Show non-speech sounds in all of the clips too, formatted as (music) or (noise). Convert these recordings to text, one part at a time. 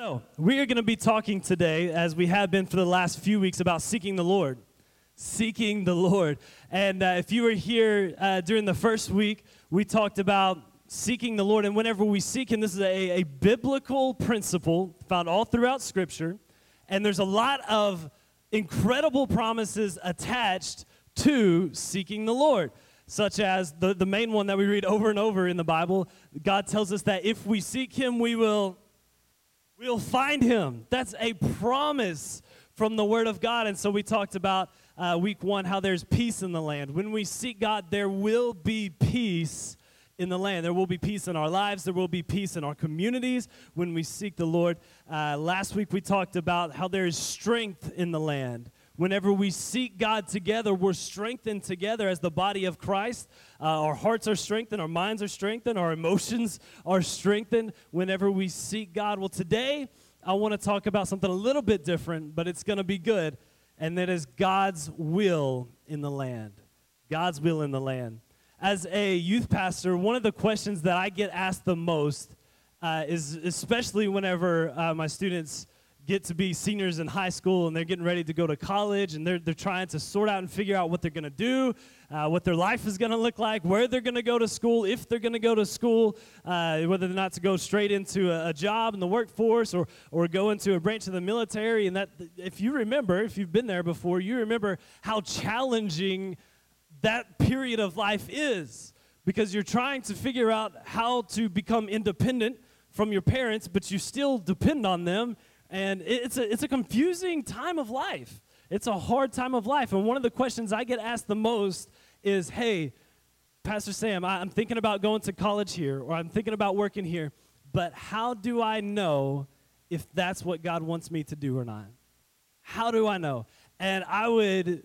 So, we are going to be talking today, as we have been for the last few weeks, about seeking the Lord. Seeking the Lord. And uh, if you were here uh, during the first week, we talked about seeking the Lord. And whenever we seek Him, this is a, a biblical principle found all throughout Scripture. And there's a lot of incredible promises attached to seeking the Lord such as the, the main one that we read over and over in the Bible. God tells us that if we seek Him, we will we'll find him. That's a promise from the Word of God. And so we talked about uh, week one how there's peace in the land. When we seek God, there will be peace in the land. There will be peace in our lives. There will be peace in our communities when we seek the Lord. Uh, last week we talked about how there is strength in the land. Whenever we seek God together, we're strengthened together as the body of Christ. Uh, our hearts are strengthened, our minds are strengthened, our emotions are strengthened whenever we seek God. Well, today I want to talk about something a little bit different, but it's going to be good, and that is God's will in the land. God's will in the land. As a youth pastor, one of the questions that I get asked the most uh, is especially whenever uh, my students get to be seniors in high school and they're getting ready to go to college and they're, they're trying to sort out and figure out what they're going to do, uh, what their life is going to look like, where they're going to go to school, if they're going to go to school, uh, whether or not to go straight into a, a, job in the workforce or, or go into a branch of the military. And that, if you remember, if you've been there before, you remember how challenging that period of life is because you're trying to figure out how to become independent from your parents, but you still depend on them and it's a, it's a confusing time of life. It's a hard time of life. And one of the questions I get asked the most is hey, Pastor Sam, I'm thinking about going to college here, or I'm thinking about working here, but how do I know if that's what God wants me to do or not? How do I know? And I would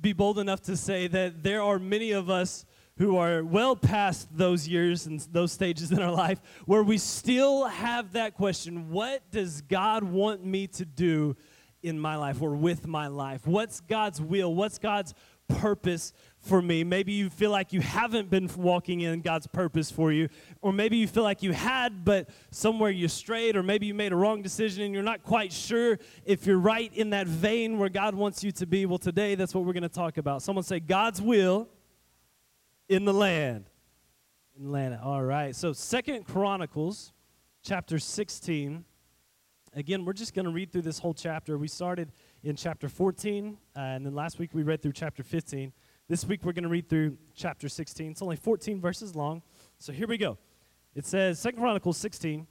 be bold enough to say that there are many of us who are well past those years and those stages in our life where we still have that question what does God want me to do in my life or with my life? What's God's will? What's God's purpose for me? Maybe you feel like you haven't been walking in God's purpose for you, or maybe you feel like you had, but somewhere you strayed, or maybe you made a wrong decision and you're not quite sure if you're right in that vein where God wants you to be. Well, today that's what we're going to talk about. Someone say, God's will in the land. In. All right. So Second Chronicles chapter 16. Again, we're just going to read through this whole chapter. We started in chapter 14, uh, and then last week we read through chapter 15. This week we're going to read through chapter 16. It's only 14 verses long. So here we go. It says, Second Chronicles 16,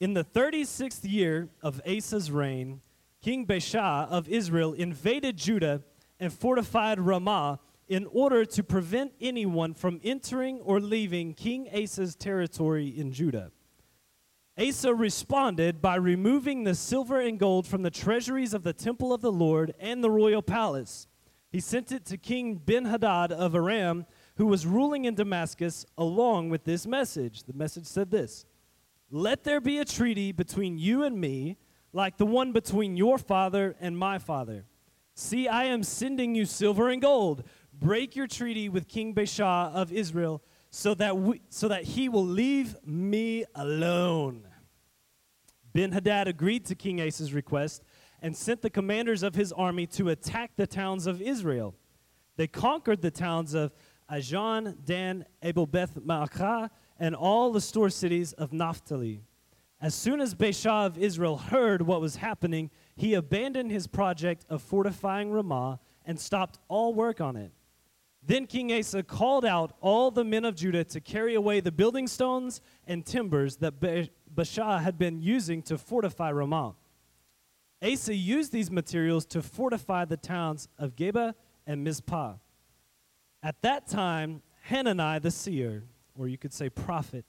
In the 36th year of Asa's reign, King Baasha of Israel invaded Judah and fortified Ramah in order to prevent anyone from entering or leaving King Asa's territory in Judah. Asa responded by removing the silver and gold from the treasuries of the temple of the Lord and the royal palace. He sent it to King Ben Hadad of Aram, who was ruling in Damascus, along with this message. The message said this Let there be a treaty between you and me, like the one between your father and my father. See, I am sending you silver and gold break your treaty with King Baasha of Israel so that, we, so that he will leave me alone. Ben Hadad agreed to King Asa's request and sent the commanders of his army to attack the towns of Israel. They conquered the towns of Ajan, Dan, Abel Beth Maachah, and all the store cities of Naphtali. As soon as Baasha of Israel heard what was happening, he abandoned his project of fortifying Ramah and stopped all work on it. Then King Asa called out all the men of Judah to carry away the building stones and timbers that Baasha had been using to fortify Ramah. Asa used these materials to fortify the towns of Geba and Mizpah. At that time, Hanani the seer, or you could say prophet,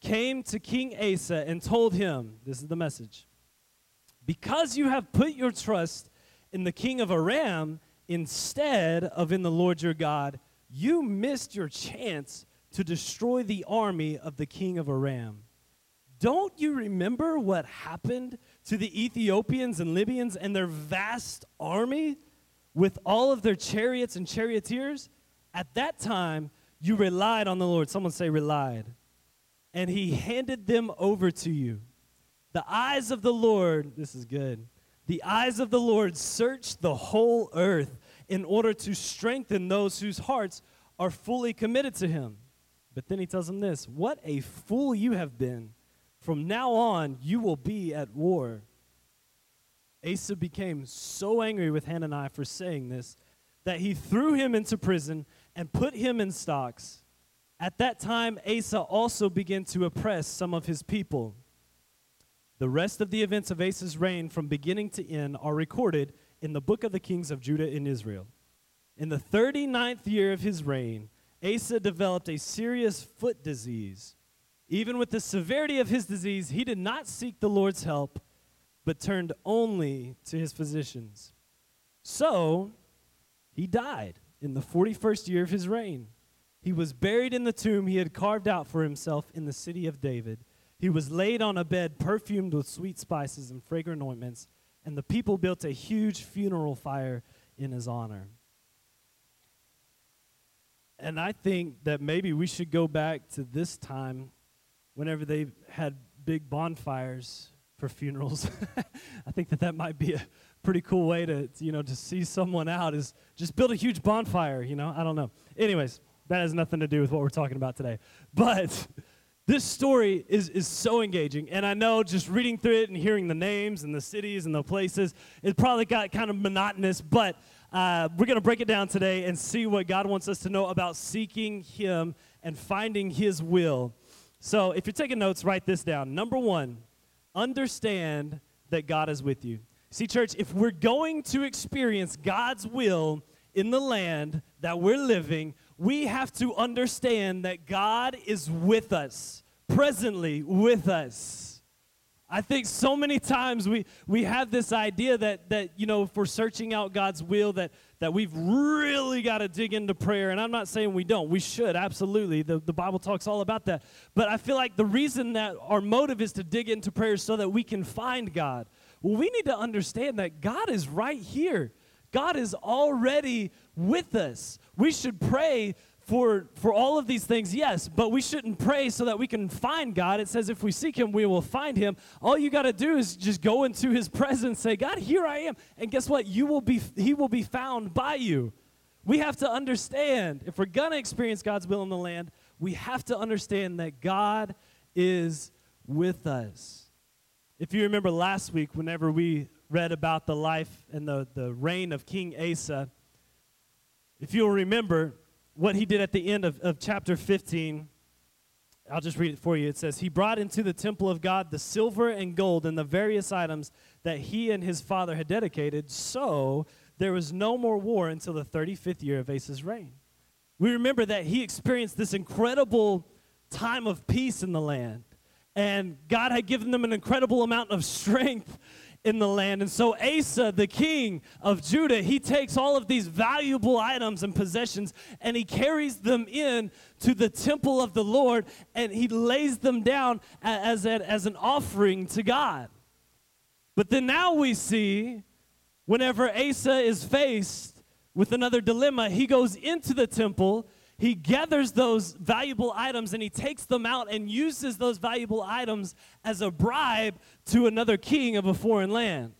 came to King Asa and told him this is the message because you have put your trust in the king of Aram instead of in the Lord your God, you missed your chance to destroy the army of the king of Aram. Don't you remember what happened to the Ethiopians and Libyans and their vast army with all of their chariots and charioteers? At that time, you relied on the Lord. Someone say, relied. And he handed them over to you. The eyes of the Lord, this is good. The eyes of the Lord search the whole earth in order to strengthen those whose hearts are fully committed to him. But then he tells them this What a fool you have been. From now on, you will be at war. Asa became so angry with Hananiah for saying this that he threw him into prison and put him in stocks. At that time, Asa also began to oppress some of his people. The rest of the events of Asa's reign from beginning to end are recorded in the book of the kings of Judah and Israel. In the 39th year of his reign, Asa developed a serious foot disease. Even with the severity of his disease, he did not seek the Lord's help, but turned only to his physicians. So, he died in the 41st year of his reign. He was buried in the tomb he had carved out for himself in the city of David. He was laid on a bed perfumed with sweet spices and fragrant ointments, and the people built a huge funeral fire in his honor. And I think that maybe we should go back to this time whenever they had big bonfires for funerals. (laughs) I think that that might be a pretty cool way to, you know, to see someone out is just build a huge bonfire, you know? I don't know. Anyways, that has nothing to do with what we're talking about today. But (laughs) this story is, is so engaging. And I know just reading through it and hearing the names and the cities and the places, it probably got kind of monotonous, but uh, we're going to break it down today and see what God wants us to know about seeking Him and finding His will. So if you're taking notes, write this down. Number one, understand that God is with you. See, church, if we're going to experience God's will in the land that we're living, we have to understand that God is with us, presently with us. I think so many times we, we have this idea that, that, you know, if we're searching out God's will, that, that we've really got to dig into prayer. And I'm not saying we don't. We should, absolutely. The, the Bible talks all about that. But I feel like the reason that our motive is to dig into prayer so that we can find God. Well, we need to understand that God is right here. God is already with us. We should pray for, for all of these things, yes, but we shouldn't pray so that we can find God. It says if we seek Him, we will find Him. All you got to do is just go into His presence, say, God, here I am. And guess what? You will be, He will be found by you. We have to understand, if we're going to experience God's will in the land, we have to understand that God is with us. If you remember last week, whenever we read about the life and the, the reign of King Asa, if you'll remember what he did at the end of, of chapter 15, I'll just read it for you. It says, He brought into the temple of God the silver and gold and the various items that he and his father had dedicated. So there was no more war until the 35th year of Asa's reign. We remember that he experienced this incredible time of peace in the land. And God had given them an incredible amount of (laughs) strength in the land. And so Asa, the king of Judah, he takes all of these valuable items and possessions and he carries them in to the temple of the Lord and he lays them down as, a, as an offering to God. But then now we see whenever Asa is faced with another dilemma, he goes into the temple he gathers those valuable items and he takes them out and uses those valuable items as a bribe to another king of a foreign land.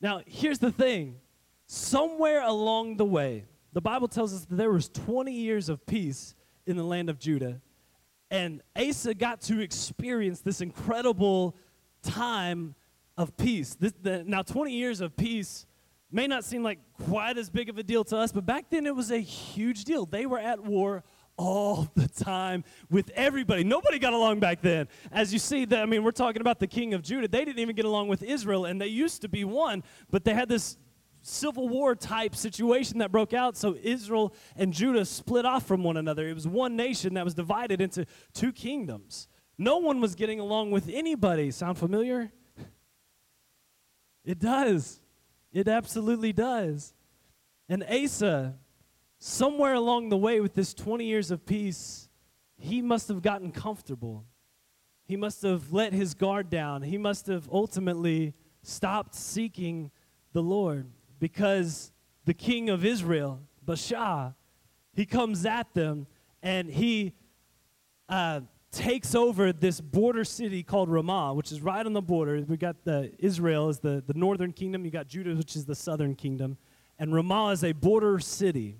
Now, here's the thing somewhere along the way, the Bible tells us that there was 20 years of peace in the land of Judah. And Asa got to experience this incredible time of peace. This, the, now, 20 years of peace may not seem like quite as big of a deal to us, but back then it was a huge deal. They were at war all the time with everybody. Nobody got along back then. As you see, I mean, we're talking about the king of Judah. They didn't even get along with Israel, and they used to be one, but they had this civil war type situation that broke out. So Israel and Judah split off from one another. It was one nation that was divided into two kingdoms. No one was getting along with anybody. Sound familiar? It does. It absolutely does. And Asa, somewhere along the way with this 20 years of peace, he must have gotten comfortable. He must have let his guard down. He must have ultimately stopped seeking the Lord because the king of Israel, Baasha, he comes at them and he uh, takes over this border city called Ramah, which is right on the border. We got the Israel is the, the northern kingdom, you got Judah, which is the southern kingdom, and Ramah is a border city.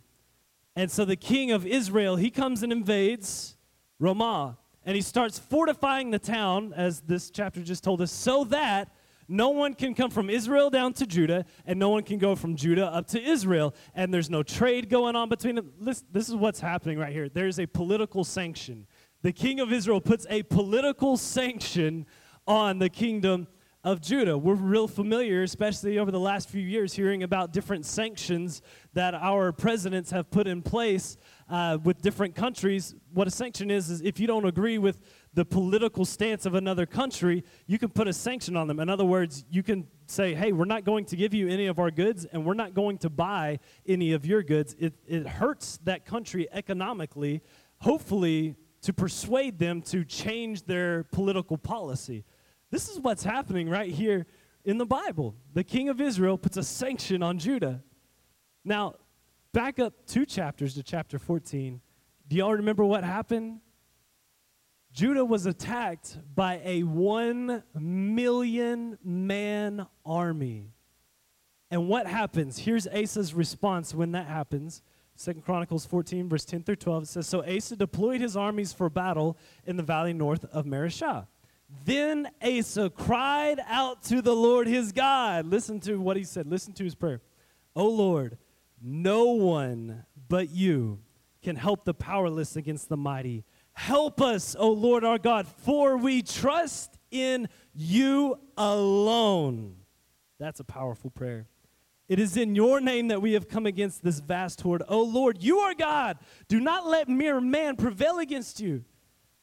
And so the king of Israel, he comes and invades Ramah, and he starts fortifying the town, as this chapter just told us, so that no one can come from Israel down to Judah, and no one can go from Judah up to Israel. And there's no trade going on between them. This, this is what's happening right here. There's a political sanction the king of Israel puts a political sanction on the kingdom of Judah. We're real familiar, especially over the last few years, hearing about different sanctions that our presidents have put in place uh, with different countries. What a sanction is, is if you don't agree with the political stance of another country, you can put a sanction on them. In other words, you can say, hey, we're not going to give you any of our goods and we're not going to buy any of your goods. It, it hurts that country economically. Hopefully, to persuade them to change their political policy. This is what's happening right here in the Bible. The king of Israel puts a sanction on Judah. Now, back up two chapters to chapter 14. Do y'all remember what happened? Judah was attacked by a one million man army. And what happens? Here's Asa's response when that happens. Second Chronicles 14, verse 10 through 12, it says, So Asa deployed his armies for battle in the valley north of Mareshah. Then Asa cried out to the Lord his God. Listen to what he said. Listen to his prayer. O Lord, no one but you can help the powerless against the mighty. Help us, O Lord our God, for we trust in you alone. That's a powerful prayer. It is in your name that we have come against this vast horde. O Lord, you are God. Do not let mere man prevail against you.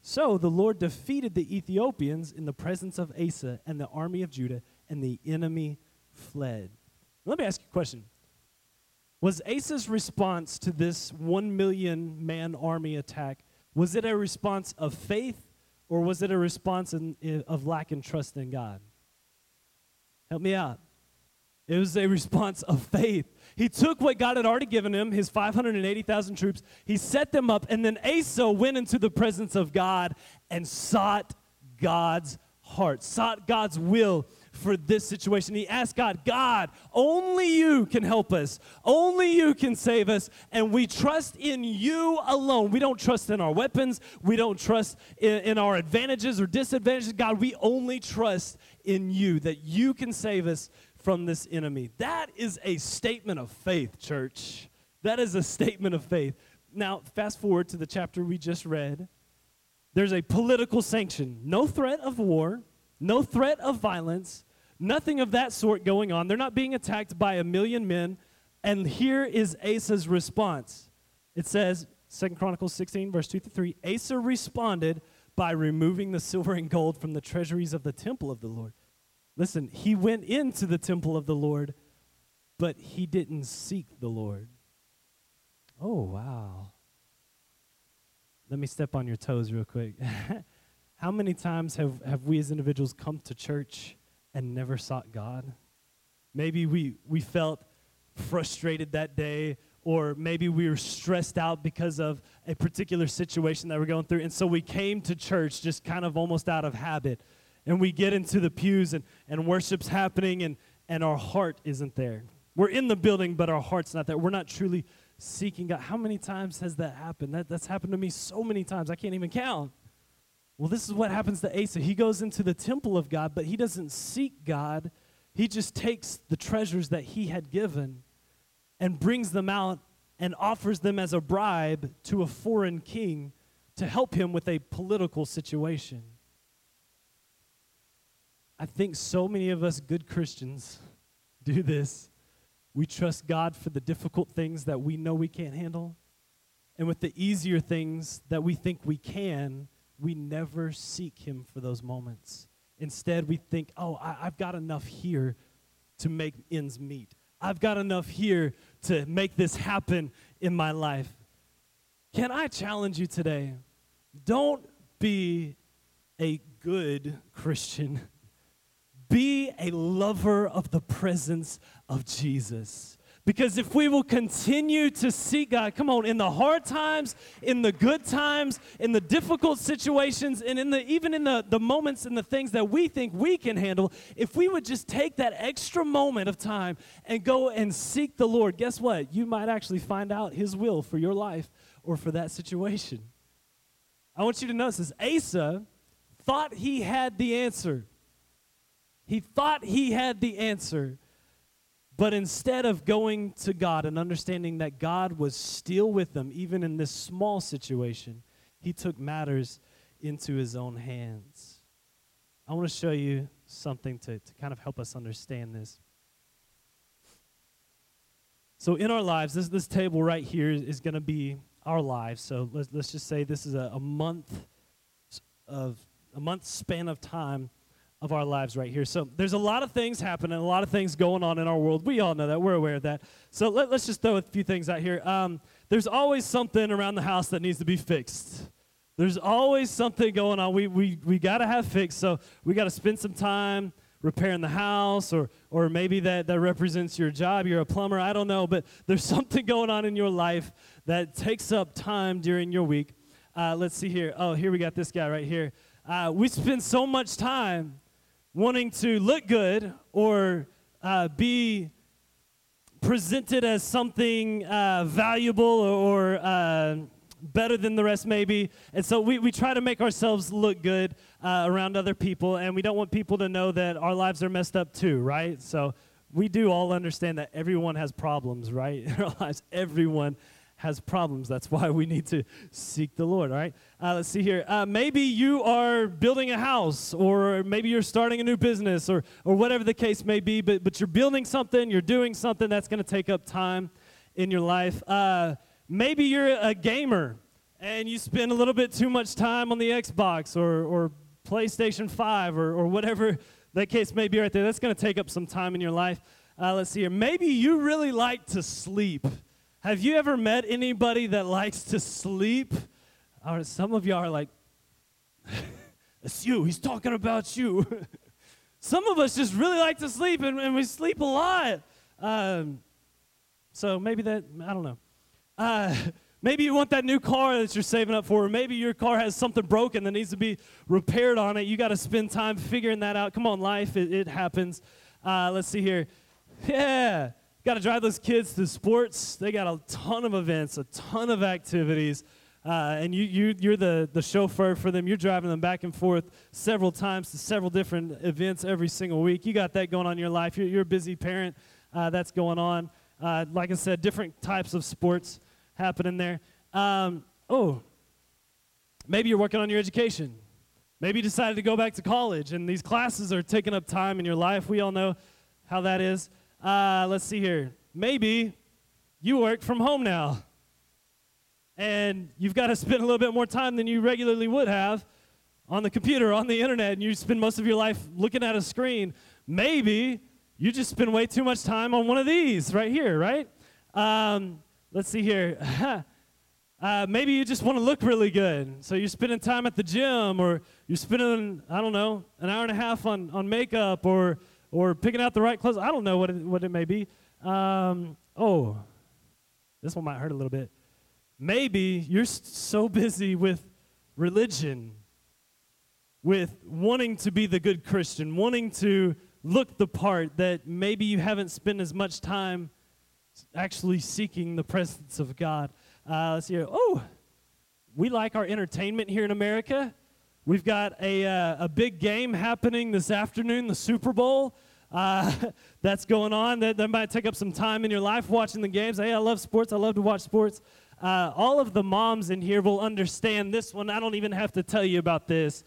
So the Lord defeated the Ethiopians in the presence of Asa and the army of Judah, and the enemy fled. Let me ask you a question. Was Asa's response to this one million man army attack, was it a response of faith or was it a response in, in, of lack and trust in God? Help me out. It was a response of faith. He took what God had already given him, his 580,000 troops, he set them up, and then Asa went into the presence of God and sought God's heart, sought God's will for this situation. He asked God, God, only you can help us. Only you can save us. And we trust in you alone. We don't trust in our weapons. We don't trust in, in our advantages or disadvantages. God, we only trust in you that you can save us from this enemy. That is a statement of faith, church. That is a statement of faith. Now, fast forward to the chapter we just read. There's a political sanction, no threat of war, no threat of violence, nothing of that sort going on. They're not being attacked by a million men. And here is Asa's response. It says, Second Chronicles 16, verse 2 to 3 Asa responded by removing the silver and gold from the treasuries of the temple of the Lord Listen, he went into the temple of the Lord, but he didn't seek the Lord. Oh, wow. Let me step on your toes real quick. (laughs) How many times have, have we as individuals come to church and never sought God? Maybe we, we felt frustrated that day, or maybe we were stressed out because of a particular situation that we're going through. And so we came to church just kind of almost out of habit and we get into the pews and, and worship's happening and, and our heart isn't there. We're in the building, but our heart's not there. We're not truly seeking God. How many times has that happened? That, that's happened to me so many times, I can't even count. Well, this is what happens to Asa. He goes into the temple of God, but he doesn't seek God. He just takes the treasures that he had given and brings them out and offers them as a bribe to a foreign king to help him with a political situation. I think so many of us good Christians do this. We trust God for the difficult things that we know we can't handle. And with the easier things that we think we can, we never seek Him for those moments. Instead, we think, oh, I, have got enough here to make ends meet. I've got enough here to make this happen in my life. Can I challenge you today? Don't be a good Christian. (laughs) Be a lover of the presence of Jesus. Because if we will continue to seek God, come on, in the hard times, in the good times, in the difficult situations, and in the even in the, the moments and the things that we think we can handle, if we would just take that extra moment of time and go and seek the Lord, guess what? You might actually find out his will for your life or for that situation. I want you to notice this. Asa thought he had the answer. He thought he had the answer. But instead of going to God and understanding that God was still with them, even in this small situation, he took matters into his own hands. I want to show you something to, to kind of help us understand this. So, in our lives, this, this table right here is going to be our lives. So, let's, let's just say this is a, a month of a month span of time of our lives right here. So there's a lot of things happening, a lot of things going on in our world. We all know that. We're aware of that. So let, us just throw a few things out here. Um, there's always something around the house that needs to be fixed. There's always something going on. We, we, we got to have fixed. So we got to spend some time repairing the house or, or maybe that, that represents your job. You're a plumber. I don't know. But there's (laughs) something going on in your life that takes up time during your week. Uh, let's see here. Oh, here we got this guy right here. Uh, we spend so much time wanting to look good or uh, be presented as something uh, valuable or, or uh, better than the rest, maybe. And so we, we try to make ourselves look good uh, around other people, and we don't want people to know that our lives are messed up too, right? So we do all understand that everyone has problems, right? (laughs) In our lives, everyone has problems. That's why we need to seek the Lord, all right? Uh, let's see here. Uh, maybe you are building a house, or maybe you're starting a new business, or, or whatever the case may be, but, but you're building something, you're doing something that's going to take up time in your life. Uh, maybe you're a gamer and you spend a little bit too much time on the Xbox or, or PlayStation 5 or, or whatever that case may be right there. That's going to take up some time in your life. Uh, let's see here. Maybe you really like to sleep. Have you ever met anybody that likes to sleep? Or some of y'all are like, (laughs) it's you. He's talking about you. (laughs) some of us just really like to sleep, and, and we sleep a lot. Um, so maybe that, I don't know. Uh, (laughs) maybe you want that new car that you're saving up for, or maybe your car has something broken that needs to be repaired on it. You got to spend time figuring that out. Come on, life, it, it happens. Uh, let's see here. Yeah. Got to drive those kids to sports. They got a ton of events, a ton of activities. Uh, and you, you, you're the, the chauffeur for them. You're driving them back and forth several times to several different events every single week. You got that going on in your life. You're, you're a busy parent. Uh, that's going on. Uh, like I said, different types of sports happening there. Um, oh, maybe you're working on your education. Maybe you decided to go back to college, and these classes are taking up time in your life. We all know how that is. Uh, let's see here. Maybe you work from home now. And you've got to spend a little bit more time than you regularly would have on the computer, on the internet, and you spend most of your life looking at a screen. Maybe you just spend way too much time on one of these right here, right? Um, let's see here. (laughs) uh, maybe you just want to look really good. So you're spending time at the gym, or you're spending, I don't know, an hour and a half on, on makeup, or or picking out the right clothes. I don't know what it, what it may be. Um, oh, this one might hurt a little bit. Maybe you're so busy with religion, with wanting to be the good Christian, wanting to look the part, that maybe you haven't spent as much time actually seeking the presence of God. Uh, let's here. Oh, we like our entertainment here in America. We've got a, uh, a big game happening this afternoon, the Super Bowl. Uh, (laughs) that's going on. That, that might take up some time in your life watching the games. Hey, I love sports. I love to watch sports. Uh, all of the moms in here will understand this one. I don't even have to tell you about this.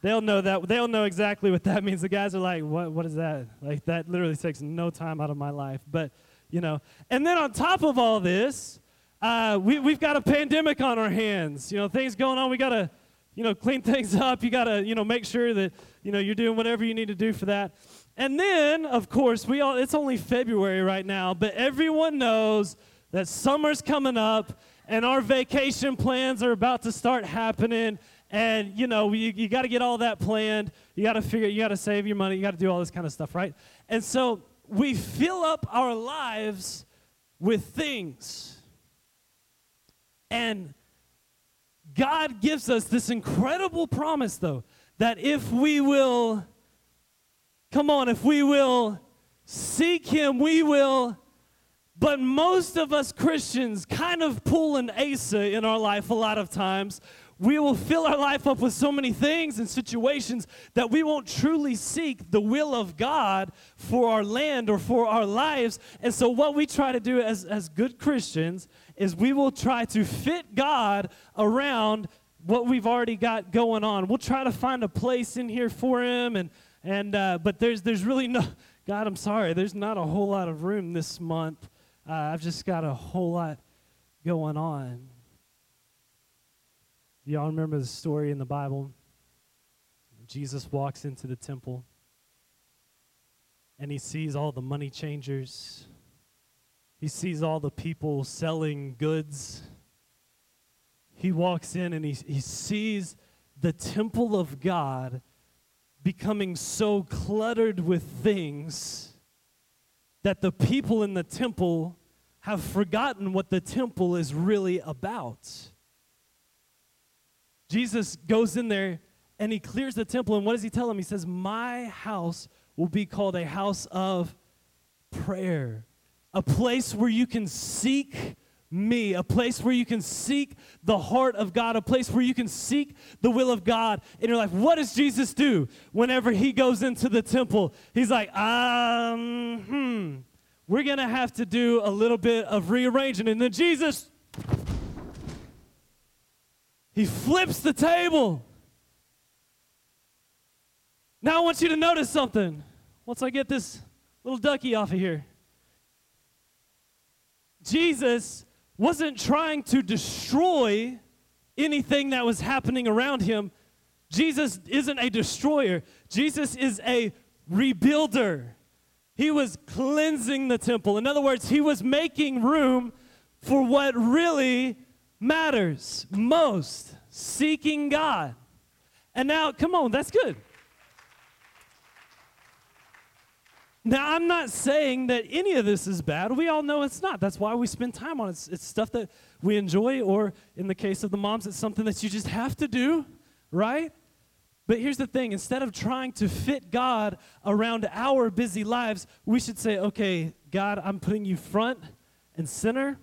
They'll know that. They'll know exactly what that (laughs) means. The guys are like, "What? What is that?" Like that literally takes no time out of my life. But you know, and then on top of all this, uh, we, we've got a pandemic on our hands. You know, things going on. We got to you know, clean (laughs) things up. You got to, you know, make sure that, you know, you're doing whatever you need to do for that. And then, of course, we all, it's only February right now, but everyone knows that summer's coming up and our vacation plans are about to start happening. And, you know, you, you got to get all that planned. You got to figure, you got to save your money. You got to do all this kind of stuff, right? And so we fill up our lives with things. And God gives us this incredible promise, though, that if we will, come on, if we will seek Him, we will. But most of us Christians kind of pull an Asa in our life a lot of times. We will fill our life up with so many things and situations that we won't truly seek the will of God for our land or for our lives. And so, what we try to do as, as good Christians is we will try to fit God around what we've already got going on. We'll try to find a place in here for him, and and uh, but there's there's really no (laughs) God. I'm sorry, there's not a whole lot of room this month. Uh, I've just got a whole lot going on. Y'all remember the story in the Bible? Jesus walks into the temple and he sees all the money changers he sees all the people selling goods. He walks in and he, he sees the temple of God becoming so cluttered with things that the people in the temple have forgotten what the temple is really about. Jesus goes in there and he clears the temple, and what does he tell them? He says, My house will be called a house of prayer a place where you can seek me, a place where you can seek the heart of God, a place where you can seek the will of God in your life. What does Jesus do whenever he goes into the temple? He's like, um, hmm, we're going to have to do a little bit of rearranging. And then Jesus, he flips the table. Now I want you to notice something. Once I get this little ducky off of here. Jesus wasn't trying to destroy anything that was happening around him. Jesus isn't a destroyer, Jesus is a rebuilder. He was cleansing the temple. In other words, he was making room for what really matters most seeking God. And now, come on, that's good. Now, I'm not saying that any of this is bad. We all know it's not. That's why we spend time on it. It's, it's, stuff that we enjoy, or in the case of the moms, it's something that you just have to do, right? But here's the thing instead of trying to fit God around our busy lives, we should say, okay, God, I'm putting you front and center.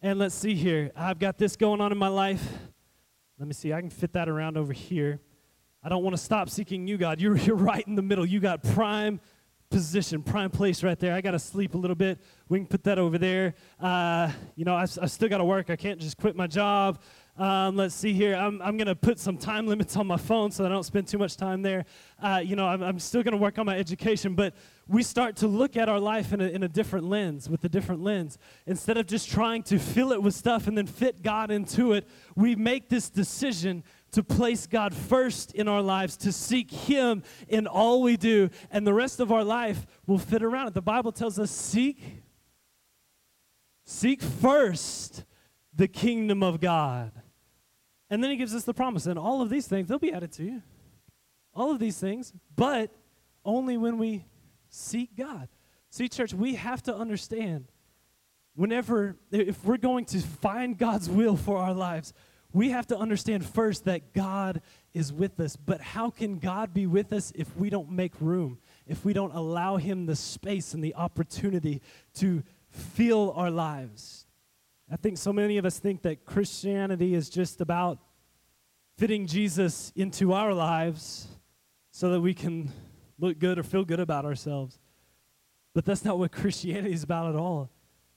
And let's see here. I've got this going on in my life. Let me see. I can fit that around over here. I don't want to stop seeking you, God. You're, (laughs) you're right in the middle. You got prime position, prime place right there. I got to sleep a little bit. We can put that over there. Uh, you know, I, I still got to work. I can't just quit my job. Um, let's see here. I'm, I'm going to put some time limits on my phone so I don't spend too much time there. Uh, you know, I'm, I'm still going to work on my education, but we start to look at our life in a, in a different lens, with a different lens. Instead of just trying to fill it with stuff and then fit God into it, we make this decision to place God first in our lives, to seek Him in all we do, and the rest of our life will fit around it. The Bible tells us seek, seek first the kingdom of God. And then He gives us the promise, and all of these things, they'll be added to you. All of these things, but only when we seek God. See, church, we have to understand whenever, if we're going to find God's will for our lives, we have to understand first that God is with us. But how can God be with us if we don't make room, if we don't allow Him the space and the opportunity to fill our lives? I think so many of us think that Christianity is just about fitting Jesus into our lives so that we can look good or feel good about ourselves. But that's not what Christianity is about at all.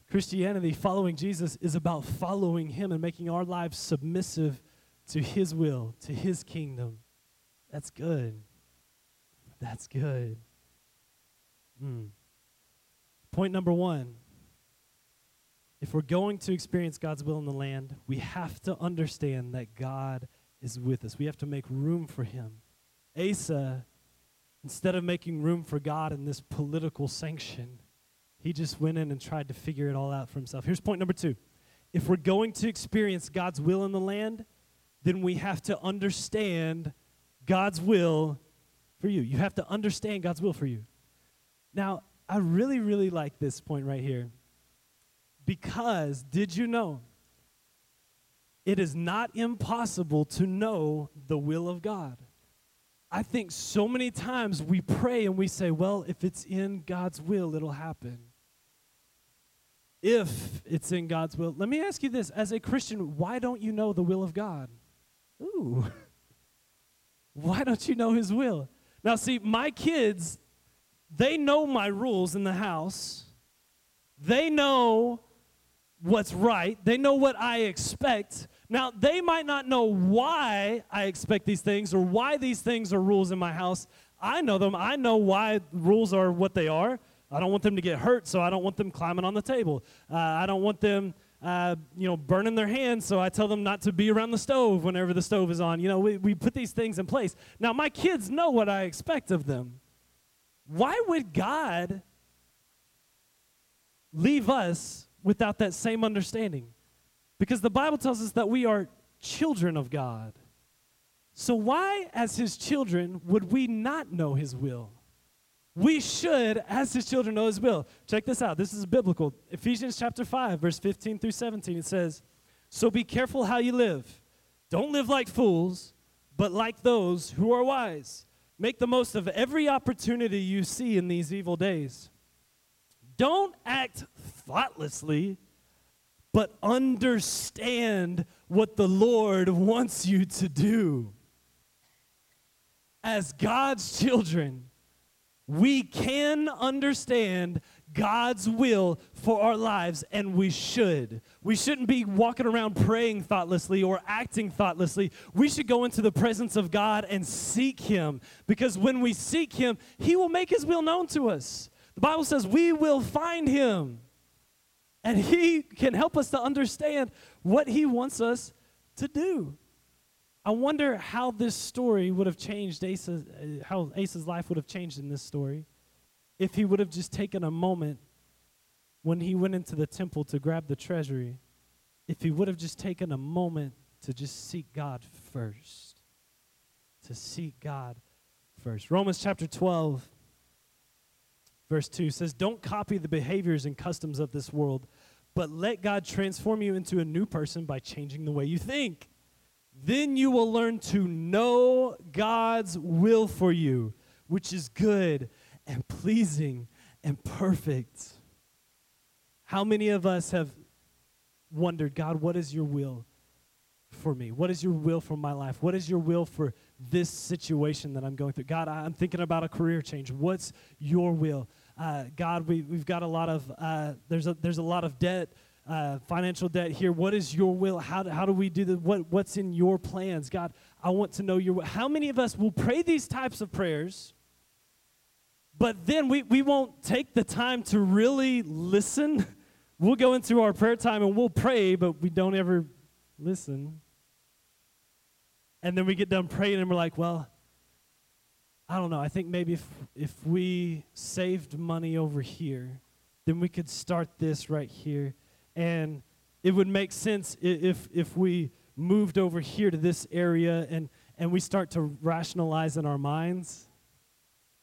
Christianity, following Jesus, is about following Him and making our lives submissive to His will, to His kingdom. That's good. That's good. Mm. Point number one if we're going to experience God's will in the land, we have to understand that God is with us. We have to make room for Him. Asa, instead of making room for God in this political sanction, he just went in and tried to figure it all out for himself. Here's point number two if we're going to experience God's will in the land, then we have to understand God's will for you. You have to understand God's will for you. Now, I really, really like this point right here. Because, did you know? It is not impossible to know the will of God. I think so many times we pray and we say, well, if it's in God's will, it'll happen. If it's in God's will. Let me ask you this as a Christian, why don't you know the will of God? Ooh. (laughs) why don't you know His will? Now, see, my kids, they know my rules in the house, they know what's right, they know what I expect. Now, they might not know why I expect these things or why these things are rules in my house. I know them. I know why rules are what they are. I don't want them to get hurt, so I don't want them climbing on the table. Uh, I don't want them, uh, you know, burning their hands, so I tell them not to be around the stove whenever the stove is on. You know, we, we put these things in place. Now, my kids know what I expect of them. Why would God leave us without that same understanding? Because the Bible tells us that we are children of God. So, why, as His children, would we not know His will? We should, as His children, know His will. Check this out. This is biblical. Ephesians chapter 5, verse 15 through 17, it says, So be careful how you live. Don't live like fools, but like those who are wise. Make the most of every opportunity you see in these evil days. Don't act thoughtlessly but understand what the Lord wants you to do. As God's children, we can understand God's will for our lives, and we should. We shouldn't be walking around praying thoughtlessly or acting thoughtlessly. We should go into the presence of God and seek Him, because when we seek Him, He will make His will known to us. The Bible says we will find Him. And He can help us to understand what He wants us to do. I wonder how this story would have changed Asa's, uh, how Asa's life would have changed in this story if he would have just taken a moment when he went into the temple to grab the treasury, if he would have just taken a moment to just seek God first. To seek God first. Romans chapter 12, verse 2 says, Don't copy the behaviors and customs of this world but let God transform you into a new person by changing the way you think. Then you will learn to know God's will for you, which is good and pleasing and perfect. How many of us have wondered, God, what is your will for me? What is your will for my life? What is your will for this situation that I'm going through? God, I'm thinking about a career change. What's your will? uh, God, we, we've got a lot of, uh, there's, a, there's a lot of debt, uh, financial debt here. What is your will? How do, how do we do the, what, what's in your plans? God, I want to know your will. How many of us will pray these types of prayers, but then we, we won't take the time to really listen? (laughs) we'll go into our prayer time and we'll pray, but we don't ever listen. And then we get done praying and we're like, well, I don't know. I think maybe if, if we saved money over here, then we could start this right here. And it would make sense if, if we moved over here to this area and, and we start to rationalize in our minds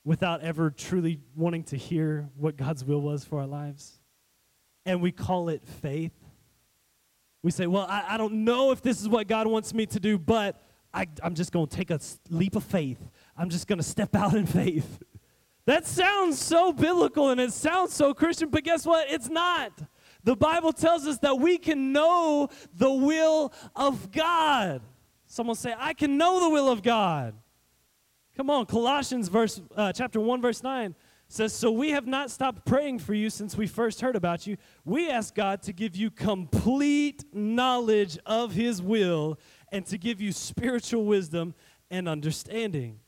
without ever truly wanting to hear what God's will was for our lives. And we call it faith. We say, well, I, I don't know if this is what God wants me to do, but I, I'm just going to take a leap of faith I'm just going to step (laughs) out in faith. That sounds so biblical and it sounds so Christian, but guess what? It's not. The Bible tells us that we can know the will of God. Someone say, I can know the will of God. Come on, Colossians verse uh, chapter 1 verse 9 says, "So we have not stopped praying for you since we first heard about you. We ask God to give you complete knowledge of his will and to give you spiritual wisdom and understanding."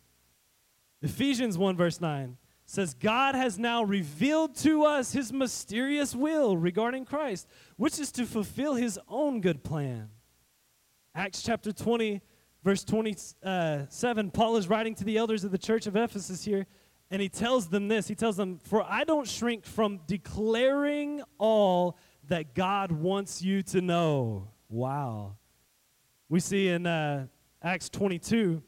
Ephesians 1, verse 9 says, God has now revealed to us his mysterious will regarding Christ, which is to fulfill his own good plan. Acts chapter 20, verse 27, Paul is writing to the elders of the church of Ephesus here, and he tells them this. He tells them, For I don't shrink from declaring all that God wants you to know. Wow. We see in uh, Acts 22,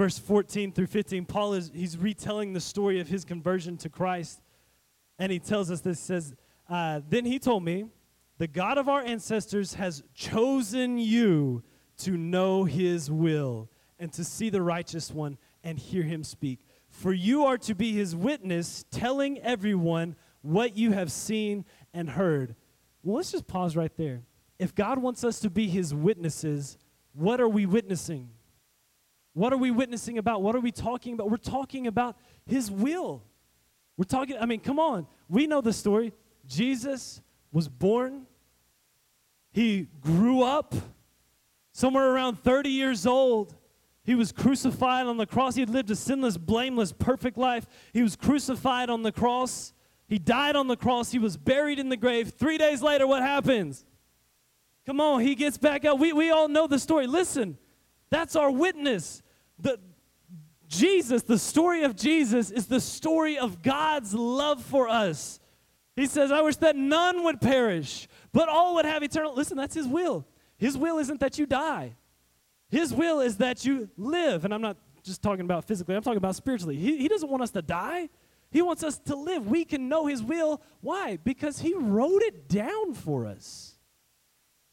verse 14 through 15, Paul is he's retelling the story of his conversion to Christ. And he tells us this says, uh, Then he told me, The God of our ancestors has chosen you to know his will and to see the righteous one and hear him speak. For you are to be his witness, telling everyone what you have seen and heard. Well, let's just pause right there. If God wants us to be his witnesses, what are we witnessing? What are we witnessing about? What are we talking about? We're talking about his will. We're talking, I mean, come on. We know the story. Jesus was born, he grew up somewhere around 30 years old. He was crucified on the cross. He had lived a sinless, blameless, perfect life. He was crucified on the cross. He died on the cross. He was buried in the grave. Three days later, what happens? Come on, he gets back up. We, we all know the story. Listen, that's our witness. The, Jesus, the story of Jesus, is the story of God's love for us. He says, I wish that none would perish, but all would have eternal. Listen, that's his will. His will isn't that you die. His will is that you live. And I'm not just talking about physically, I'm talking about spiritually. He, he doesn't want us to die, He wants us to live. We can know His will. Why? Because He wrote it down for us.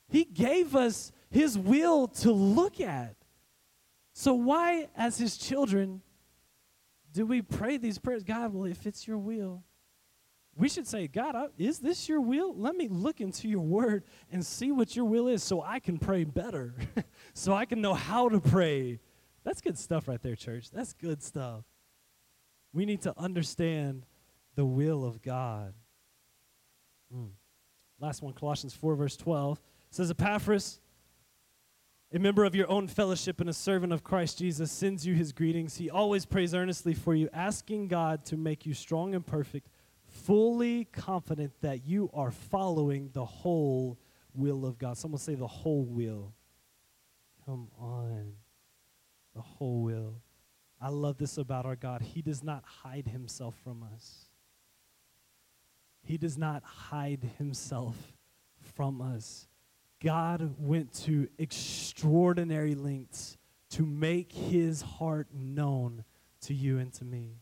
He gave us His will to look at. So, why, as His children, do we pray these prayers? God, well, if it's your will, we should say, God, is this your will? Let me look into your word and see what your will is so I can pray better, (laughs) so I can know how to pray. That's good stuff right there, church. That's good stuff. We need to understand the will of God. Mm. Last one, Colossians 4, verse 12 says, Epaphras, a member of your own fellowship and a servant of Christ Jesus, sends you his greetings. He always prays earnestly for you, asking God to make you strong and perfect fully confident that you are following the whole will of God. Someone say the whole will. Come on. The whole will. I love this about our God. He does not hide himself from us. He does not hide himself from us. God went to extraordinary lengths to make his heart known to you and to me.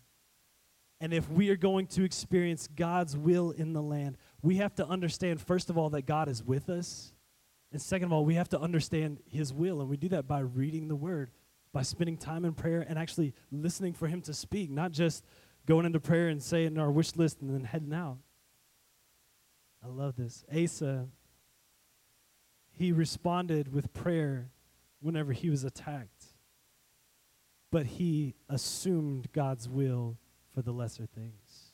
And if we are going to experience God's will in the land, we have to understand, first of all, that God is with us. And second of all, we have to understand His will. And we do that by reading the Word, by spending time in prayer and actually listening for Him to speak, not just going into prayer and saying our wish list and then heading out. I love this. Asa, he responded with prayer whenever he was attacked, but he assumed God's will for the lesser things.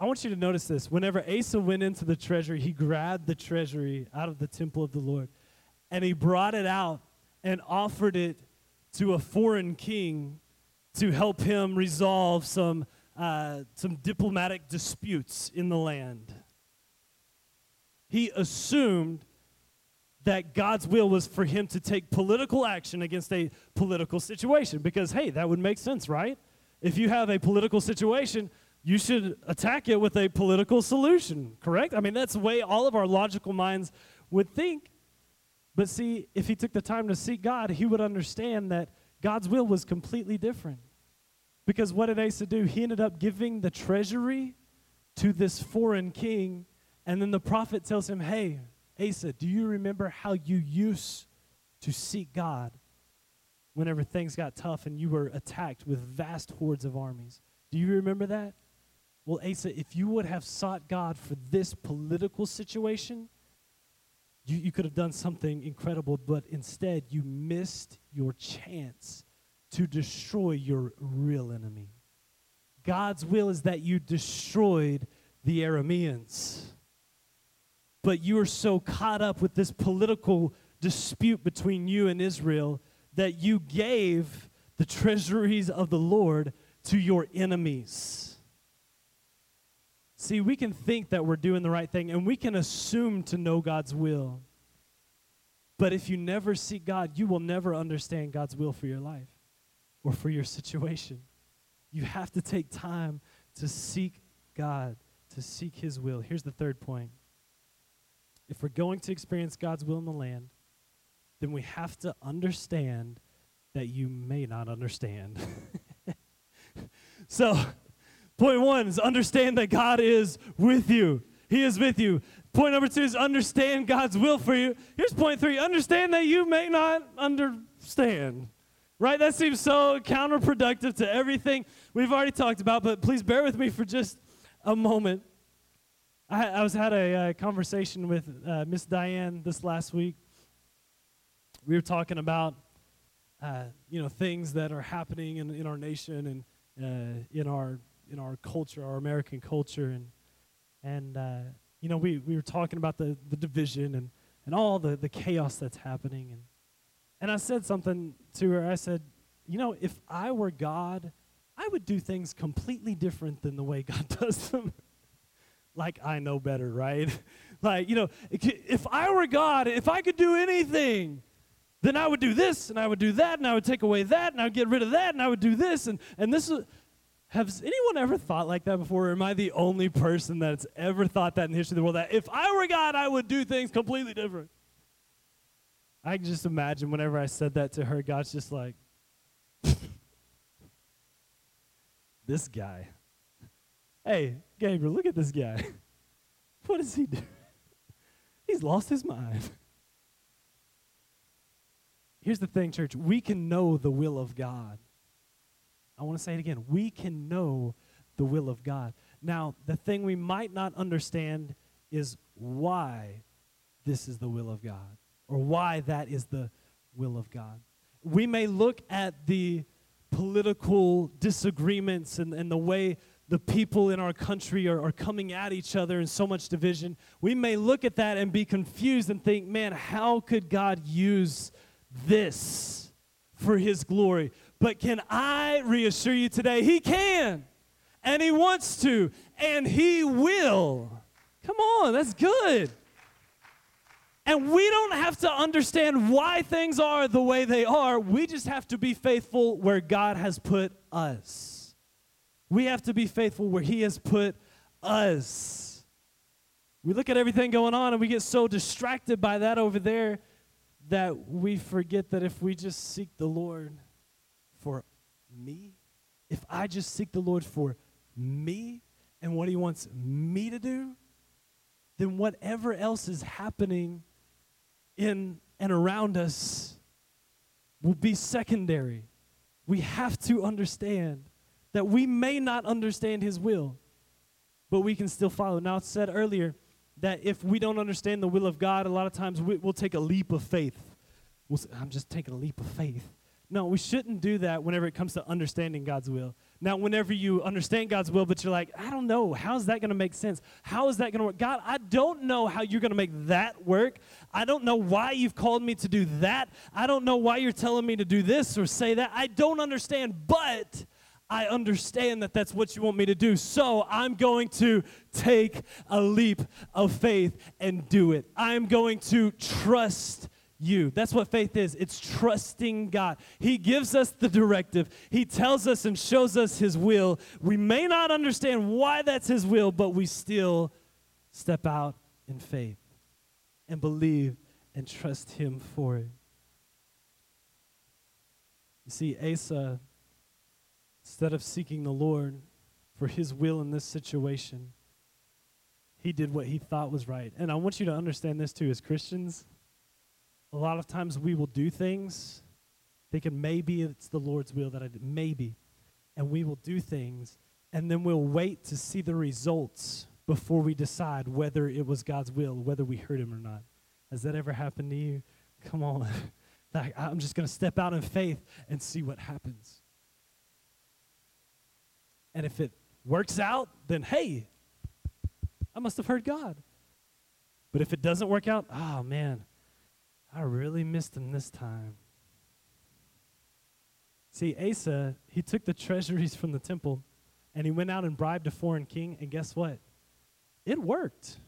I want you to notice this. Whenever Asa went into the treasury, he grabbed the treasury out of the temple of the Lord and he brought it out and offered it to a foreign king to help him resolve some, uh, some diplomatic disputes in the land. He assumed that God's will was for him to take political action against a political situation because, hey, that would make sense, right? If you have a political situation, you should attack it with a political solution, correct? I mean, that's the way all of our logical minds would think. But see, if he took the time to seek God, he would understand that God's will was completely different. Because what did Asa do? He ended up giving the treasury to this foreign king, and then the prophet tells him, Hey, Asa, do you remember how you used to seek God? whenever things got tough and you were attacked with vast hordes of armies. Do you remember that? Well, Asa, if you would have sought God for this political situation, you, you could have done something incredible, but instead you missed your chance to destroy your real enemy. God's will is that you destroyed the Arameans. But you are so caught up with this political dispute between you and Israel that you gave the treasuries of the Lord to your enemies. See, we can think that we're doing the right thing and we can assume to know God's will. But if you never seek God, you will never understand God's will for your life or for your situation. You have to take time to seek God, to seek His will. Here's the third point. If we're going to experience God's will in the land, then we have to understand that you may not understand. (laughs) so, point one is understand that God is with you. He is with you. Point number two is understand God's will for you. Here's point three understand that you may not understand. Right? That seems so counterproductive to everything we've already talked about, but please bear with me for just a moment. I, I was had a, a conversation with uh, Miss Diane this last week. We were talking about uh, you know things that are happening in, in our nation and uh, in our in our culture, our American culture, and and uh, you know we, we were talking about the, the division and, and all the, the chaos that's happening, and and I said something to her. I said, you know, if I were God, I would do things completely different than the way God (laughs) does them. Like I know better, right? (laughs) like you know, if I were God, if I could do anything then I would do this and I would do that and I would take away that and I would get rid of that and I would do this and, and this is, has anyone ever thought like that before? Or am I the only person that's ever thought that in the history of the world? That if I were God, I would do things completely different. I can just imagine whenever I said that to her, God's just like, (laughs) this guy. Hey, Gabriel, look at this guy. (laughs) What does he do? He's lost his mind. Here's the thing, church we can know the will of God. I want to say it again. We can know the will of God. Now, the thing we might not understand is why this is the will of God or why that is the will of God. We may look at the political disagreements and, and the way the people in our country are, are coming at each other in so much division. We may look at that and be confused and think, man, how could God use this for his glory. But can I reassure you today? He can, and he wants to, and he will. Come on, that's good. And we don't have to understand why things are the way they are. We just have to be faithful where God has put us. We have to be faithful where He has put us. We look at everything going on and we get so distracted by that over there that we forget that if we just seek the Lord for me, if I just seek the Lord for me and what He wants me to do, then whatever else is happening in and around us will be secondary. We have to understand that we may not understand His will, but we can still follow. Now, it's said earlier that if we don't understand the will of God, a lot of times we, will take a leap of faith. We'll say, I'm just taking a leap of faith. No, we shouldn't do that whenever it comes to understanding God's will. Now, whenever you understand God's will, but you're like, I don't know, how's that going to make sense? How is that going to work? God, I don't know how you're going to make that work. I don't know why you've called me to do that. I don't know why you're telling me to do this or say that. I don't understand, but I understand that that's what you want me to do. So I'm going to take a leap of faith and do it. I'm going to trust you. That's what faith is. It's trusting God. He gives us the directive, He tells us and shows us His will. We may not understand why that's His will, but we still step out in faith and believe and trust Him for it. You see, Asa Instead of seeking the Lord for his will in this situation, he did what he thought was right. And I want you to understand this too as Christians. A lot of times we will do things thinking maybe it's the Lord's will that I did. Maybe. And we will do things and then we'll wait to see the results before we decide whether it was God's will, whether we heard him or not. Has that ever happened to you? Come on. (laughs) I'm just going to step out in faith and see what happens. And if it works out, then hey, I must have heard God. But if it doesn't work out, oh man, I really missed him this time. See, Asa, he took the treasuries from the temple and he went out and bribed a foreign king, and guess what? It worked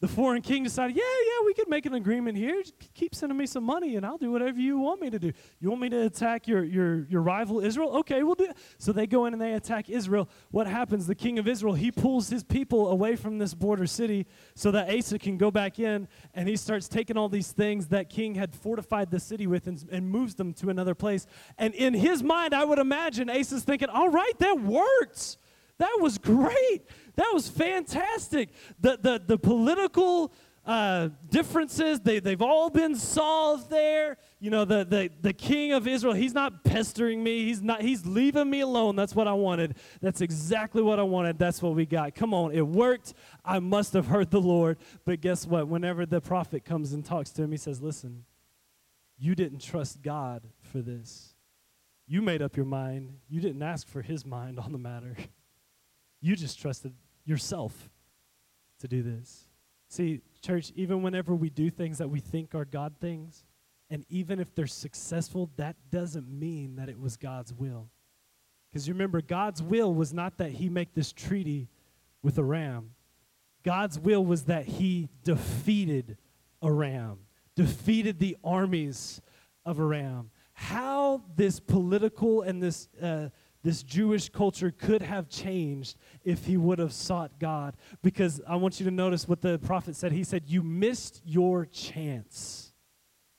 the foreign king decided, yeah, yeah, we could make an agreement here. Just keep sending me some money and I'll do whatever you want me to do. You want me to attack your, your, your rival Israel? Okay, we'll do it. So they go in and they attack Israel. What happens? The king of Israel, he pulls his people away from this border city so that Asa can go back in and he starts taking all these things that king had fortified the city with and, and moves them to another place. And in his mind, I would imagine Asa's thinking, all right, that works. That was great. That was fantastic. The, the, the political uh, differences, they, they've all been solved there. You know, the, the, the king of Israel, he's not pestering me. He's not, he's leaving me alone. That's what I wanted. That's exactly what I wanted. That's what we got. Come on, it worked. I must have heard the Lord. But guess what? Whenever the prophet comes and talks to him, he says, Listen, you didn't trust God for this. You made up your mind. You didn't ask for his mind on the matter. (laughs) You just trusted yourself to do this. See, church, even whenever we do things that we think are God things, and even if they're successful, that doesn't mean that it was God's will. Because you remember, God's will was not that he make this treaty with Aram. God's will was that he defeated Aram, defeated the armies of Aram. How this political and this uh, this Jewish culture could have changed if he would have sought God. Because I want you to notice what the prophet said. He said, You missed your chance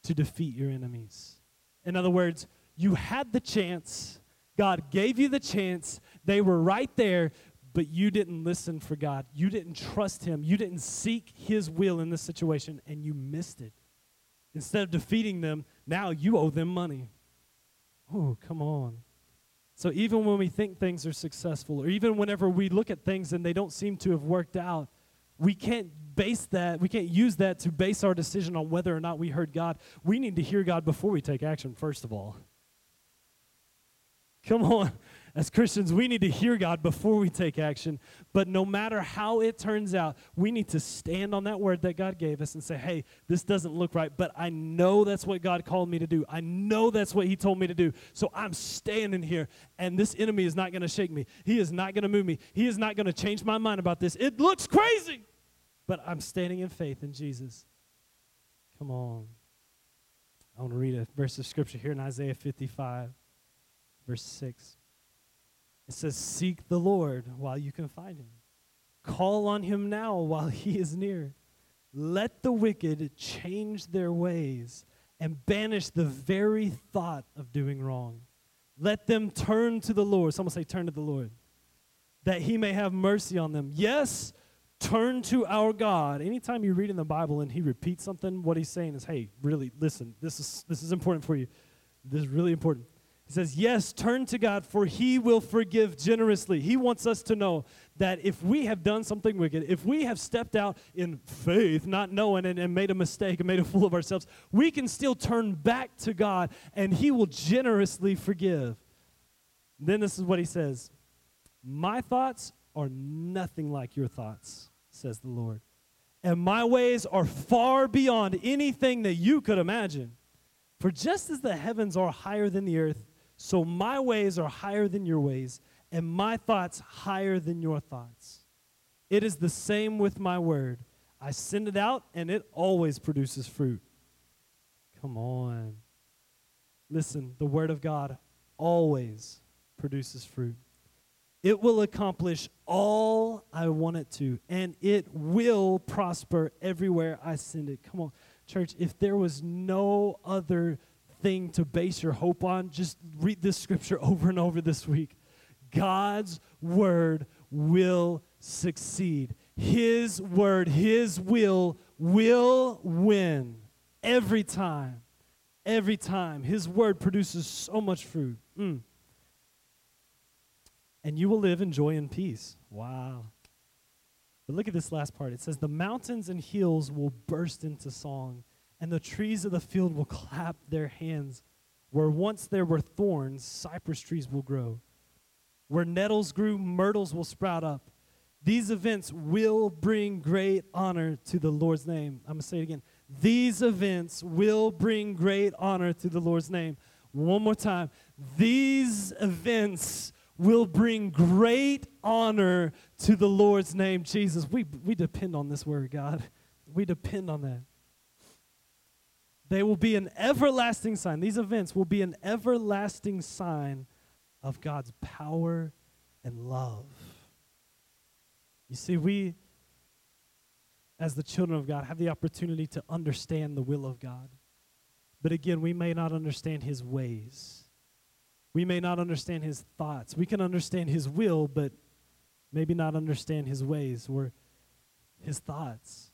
to defeat your enemies. In other words, you had the chance, God gave you the chance, they were right there, but you didn't listen for God. You didn't trust Him. You didn't seek His will in this situation, and you missed it. Instead of defeating them, now you owe them money. Oh, come on. So even when we think things are successful, or even whenever we look at things and they don't seem to have worked out, we can't base that, we can't use that to base our decision on whether or not we heard God. We need to hear God before we take action, first of all. Come on as Christians, we need to hear God before we take action. But no matter how it turns out, we need to stand on that word that God gave us and say, hey, this doesn't look right, but I know that's what God called me to do. I know that's what He told me to do. So I'm standing here, and this enemy is not going to shake me. He is not going to move me. He is not going to change my mind about this. It looks crazy, but I'm standing in faith in Jesus. Come on. I want to read a verse of scripture here in Isaiah 55, verse 6. It says, Seek the Lord while you can find him. Call on him now while he is near. Let the wicked change their ways and banish the very thought of doing wrong. Let them turn to the Lord. Someone say, Turn to the Lord, that he may have mercy on them. Yes, turn to our God. Anytime you read in the Bible and he repeats something, what he's saying is, Hey, really, listen, this is, this is important for you. This is really important. He says, Yes, turn to God, for He will forgive generously. He wants us to know that if we have done something wicked, if we have stepped out in faith, not knowing and, and made a mistake and made a fool of ourselves, we can still turn back to God and He will generously forgive. Then this is what He says My thoughts are nothing like your thoughts, says the Lord. And my ways are far beyond anything that you could imagine. For just as the heavens are higher than the earth, so my ways are higher than your ways, and my thoughts higher than your thoughts. It is the same with my word. I send it out, and it always produces fruit. Come on. Listen, the word of God always produces fruit. It will accomplish all I want it to, and it will prosper everywhere I send it. Come on, church, if there was no other thing to base your hope on, just read this scripture (laughs) over and over this week. God's word will succeed. His word, His will, will win every time. Every time. His word produces so much fruit. Mm. And you will live in joy and peace. Wow. But look at this last part. It says, The mountains and hills will burst into song and the trees of the field will clap their hands. Where once there were thorns, cypress trees will grow. Where nettles grew, myrtles will sprout up. These events will bring great honor to the Lord's name. I'm going to say it again. These events will bring great honor to the Lord's name. One more time. These events will bring great honor to the Lord's name, Jesus. We, we depend on this word, God. We depend on that. They will be an everlasting sign. These events will be an everlasting sign of God's power and love. You see, we, as the children of God, have the opportunity to understand the will of God. But again, we may not understand his ways. We may not understand his thoughts. We can understand his will, but maybe not understand his ways or his thoughts.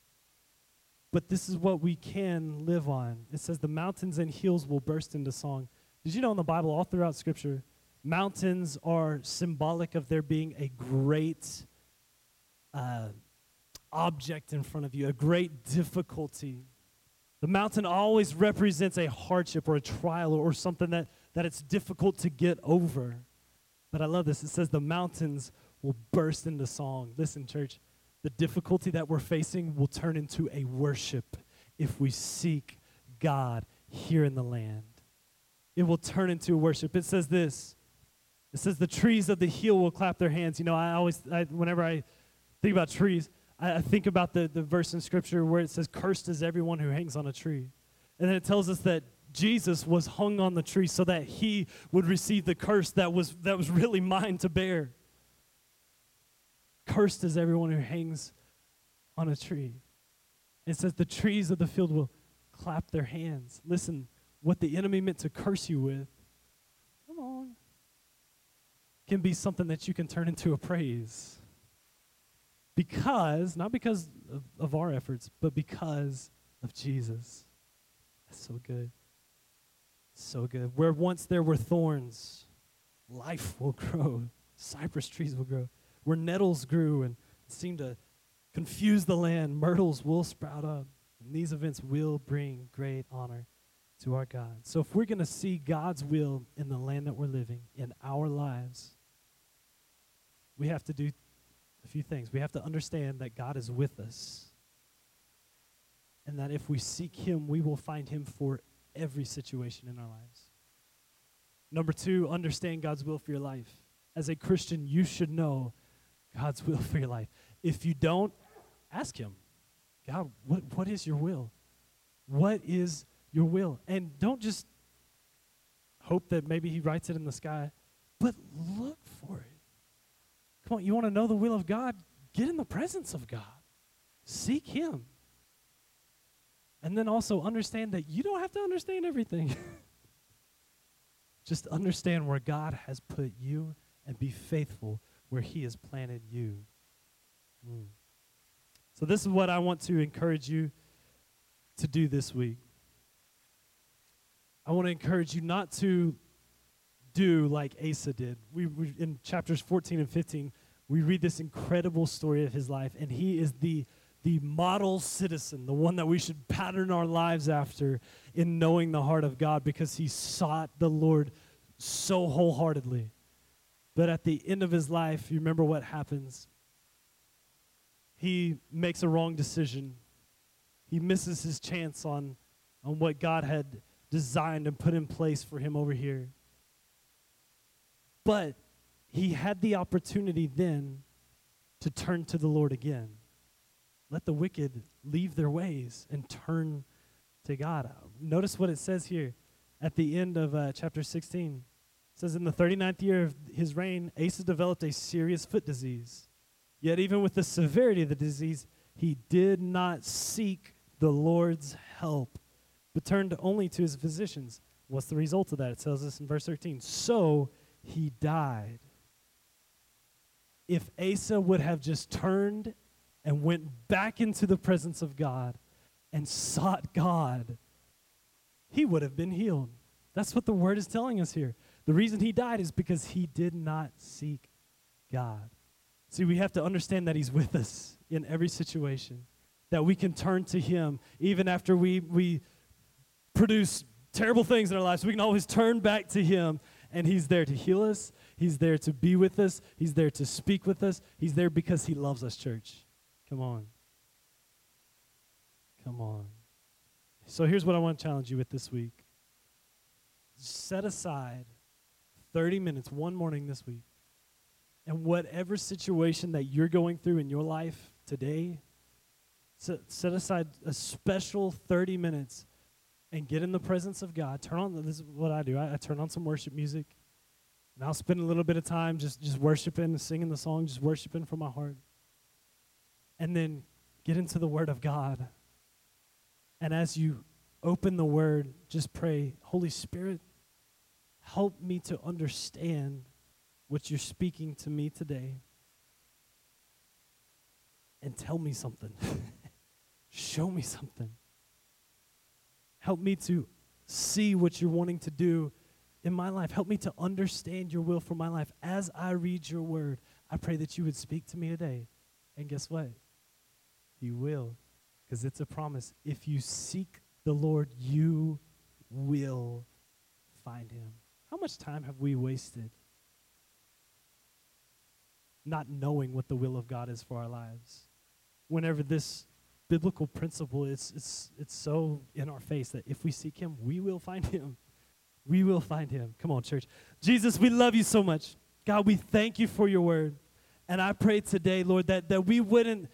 But this is what we can live on. It says the mountains and hills will burst into song. Did you know in the Bible, all throughout Scripture, mountains are symbolic of there being a great uh, object in front of you, a great difficulty. The mountain always represents a hardship or a trial or something that, that it's difficult to get over. But I love this. It says the mountains will burst into song. Listen, church, the difficulty that we're facing will turn into a worship if we seek God here in the land. It will turn into a worship. It says this. It says the trees of the hill will clap their hands. You know, I always, I, whenever I think about trees, I, I think about the, the verse in Scripture where it says, Cursed is everyone who hangs on a tree. And then it tells us that Jesus was hung on the tree so that he would receive the curse that was, that was really mine to bear. Cursed is everyone who hangs on a tree. It says, The trees of the field will clap their hands. Listen, what the enemy meant to curse you with, come on, can be something that you can turn into a praise. Because, not because of, of our efforts, but because of Jesus. That's so good. So good. Where once there were thorns, life will (laughs) grow. Cypress trees will grow. Where nettles grew and seemed to confuse the land, myrtles will sprout up. And these events will bring great honor to our God. So if we're going to see God's will in the land that we're living, in our lives, we have to do a few things. We have to understand that God is with us. And that if we seek Him, we will find Him for every situation in our lives. Number two, understand God's will for your life. As a Christian, you should know God's will for your life. If you don't, ask Him God, what, what is your will? What is your will? And don't just hope that maybe He writes it in the sky, but look for it. Come on, you want to know the will of God? Get in the presence of God. Seek Him. And then also understand that you don't have to understand everything. (laughs) Just understand where God has put you and be faithful where He has planted you. Mm. So, this is what I want to encourage you to do this week. I want to encourage you not to do like Asa did. We, we, in chapters 14 and 15, we read this incredible story of his life, and he is the the model citizen, the one that we should pattern our lives after in knowing the heart of God because he sought the Lord so wholeheartedly. But at the end of his life, you remember what happens? He makes a wrong decision. He misses his chance on, on what God had designed and put in place for him over here. But he had the opportunity then to turn to the Lord again. Let the wicked leave their ways and turn to God. Notice what it says here at the end of uh, chapter 16. Says, In the 39th year of his reign, Asa developed a serious foot disease. Yet, even with the severity of the disease, he did not seek the Lord's help, but turned only to his physicians. What's the result of that? It tells us in verse 13. So he died. If Asa would have just turned and went back into the presence of God and sought God, he would have been healed. That's what the word is telling us here. The reason he died is because he did not seek God. See, we have to understand that he's with us in every situation, that we can turn to him even after we, we produce terrible things in our lives. We can always turn back to him, and he's there to heal us. He's there to be with us. He's there to speak with us. He's there because he loves us, church. Come on. Come on. So here's what I want to challenge you with this week set aside 30 minutes one morning this week. And whatever situation that you're going through in your life today, set, aside a special 30 minutes and get in the presence of God. Turn on, this is what I do. I, I turn on some worship music. And I'll spend a little bit of time just, just worshiping and singing the song, just worshiping from my heart and then get into the Word of God. And as you open the Word, just pray, Holy Spirit, help me to understand what you're speaking to me today. and tell me something. (laughs) Show me something. Help me to see what you're wanting to do in my life. Help me to understand your will for my life. As I read your word, I pray that you would speak to me today. And guess what? You will, because it's a promise. If you seek the Lord, you will find him. How much time have we wasted not knowing what the will of God is for our lives? Whenever this biblical principle is it's, it's so in our face that if we seek him, we will find (laughs) him. We will find him. Come on, church. Jesus, we love you so much. God, we thank you for your word. And I pray today, Lord, that, that we wouldn't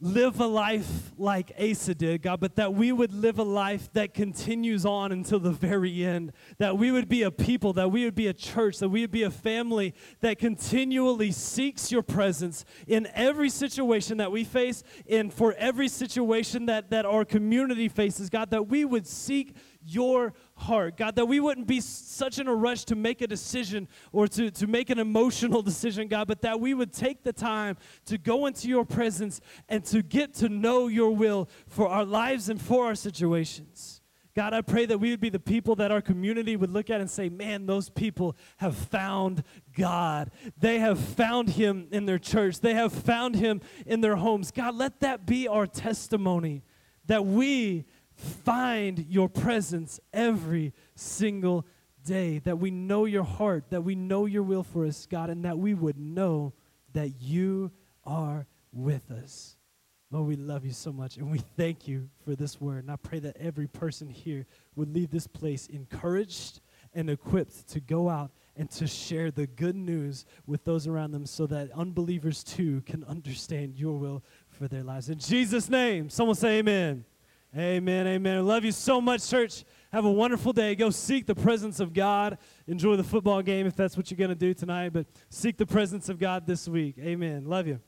live a life like Asa did, God, but that we would live a life that continues on until the very end. That we would be a people, that we would be a church, that we would be a family that continually seeks your presence in every situation that we face, and for every situation that, that our community faces, God, that we would seek your heart. God, that we wouldn't be such in a rush to make a decision or to, to make an emotional (laughs) decision, God, but that we would take the time to go into your presence and to get to know your will for our lives and for our situations. God, I pray that we would be the people that our community would look at and say, man, those people have found God. They have found Him in their church, they have found Him in their homes. God, let that be our testimony that we find your presence every single day, that we know your heart, that we know your will for us, God, and that we would know that you are with us. Lord, we love you so much, and we thank you for this word. And I pray that every person here would leave this place encouraged and equipped to go out and to share the good news with those around them so that unbelievers too can understand your will for their lives. In Jesus' name, someone say amen. Amen, amen. I love you so much, church. Have a wonderful day. Go seek the presence of God. Enjoy the football game if that's what you're going to do tonight, but seek the presence of God this week. Amen. Love you.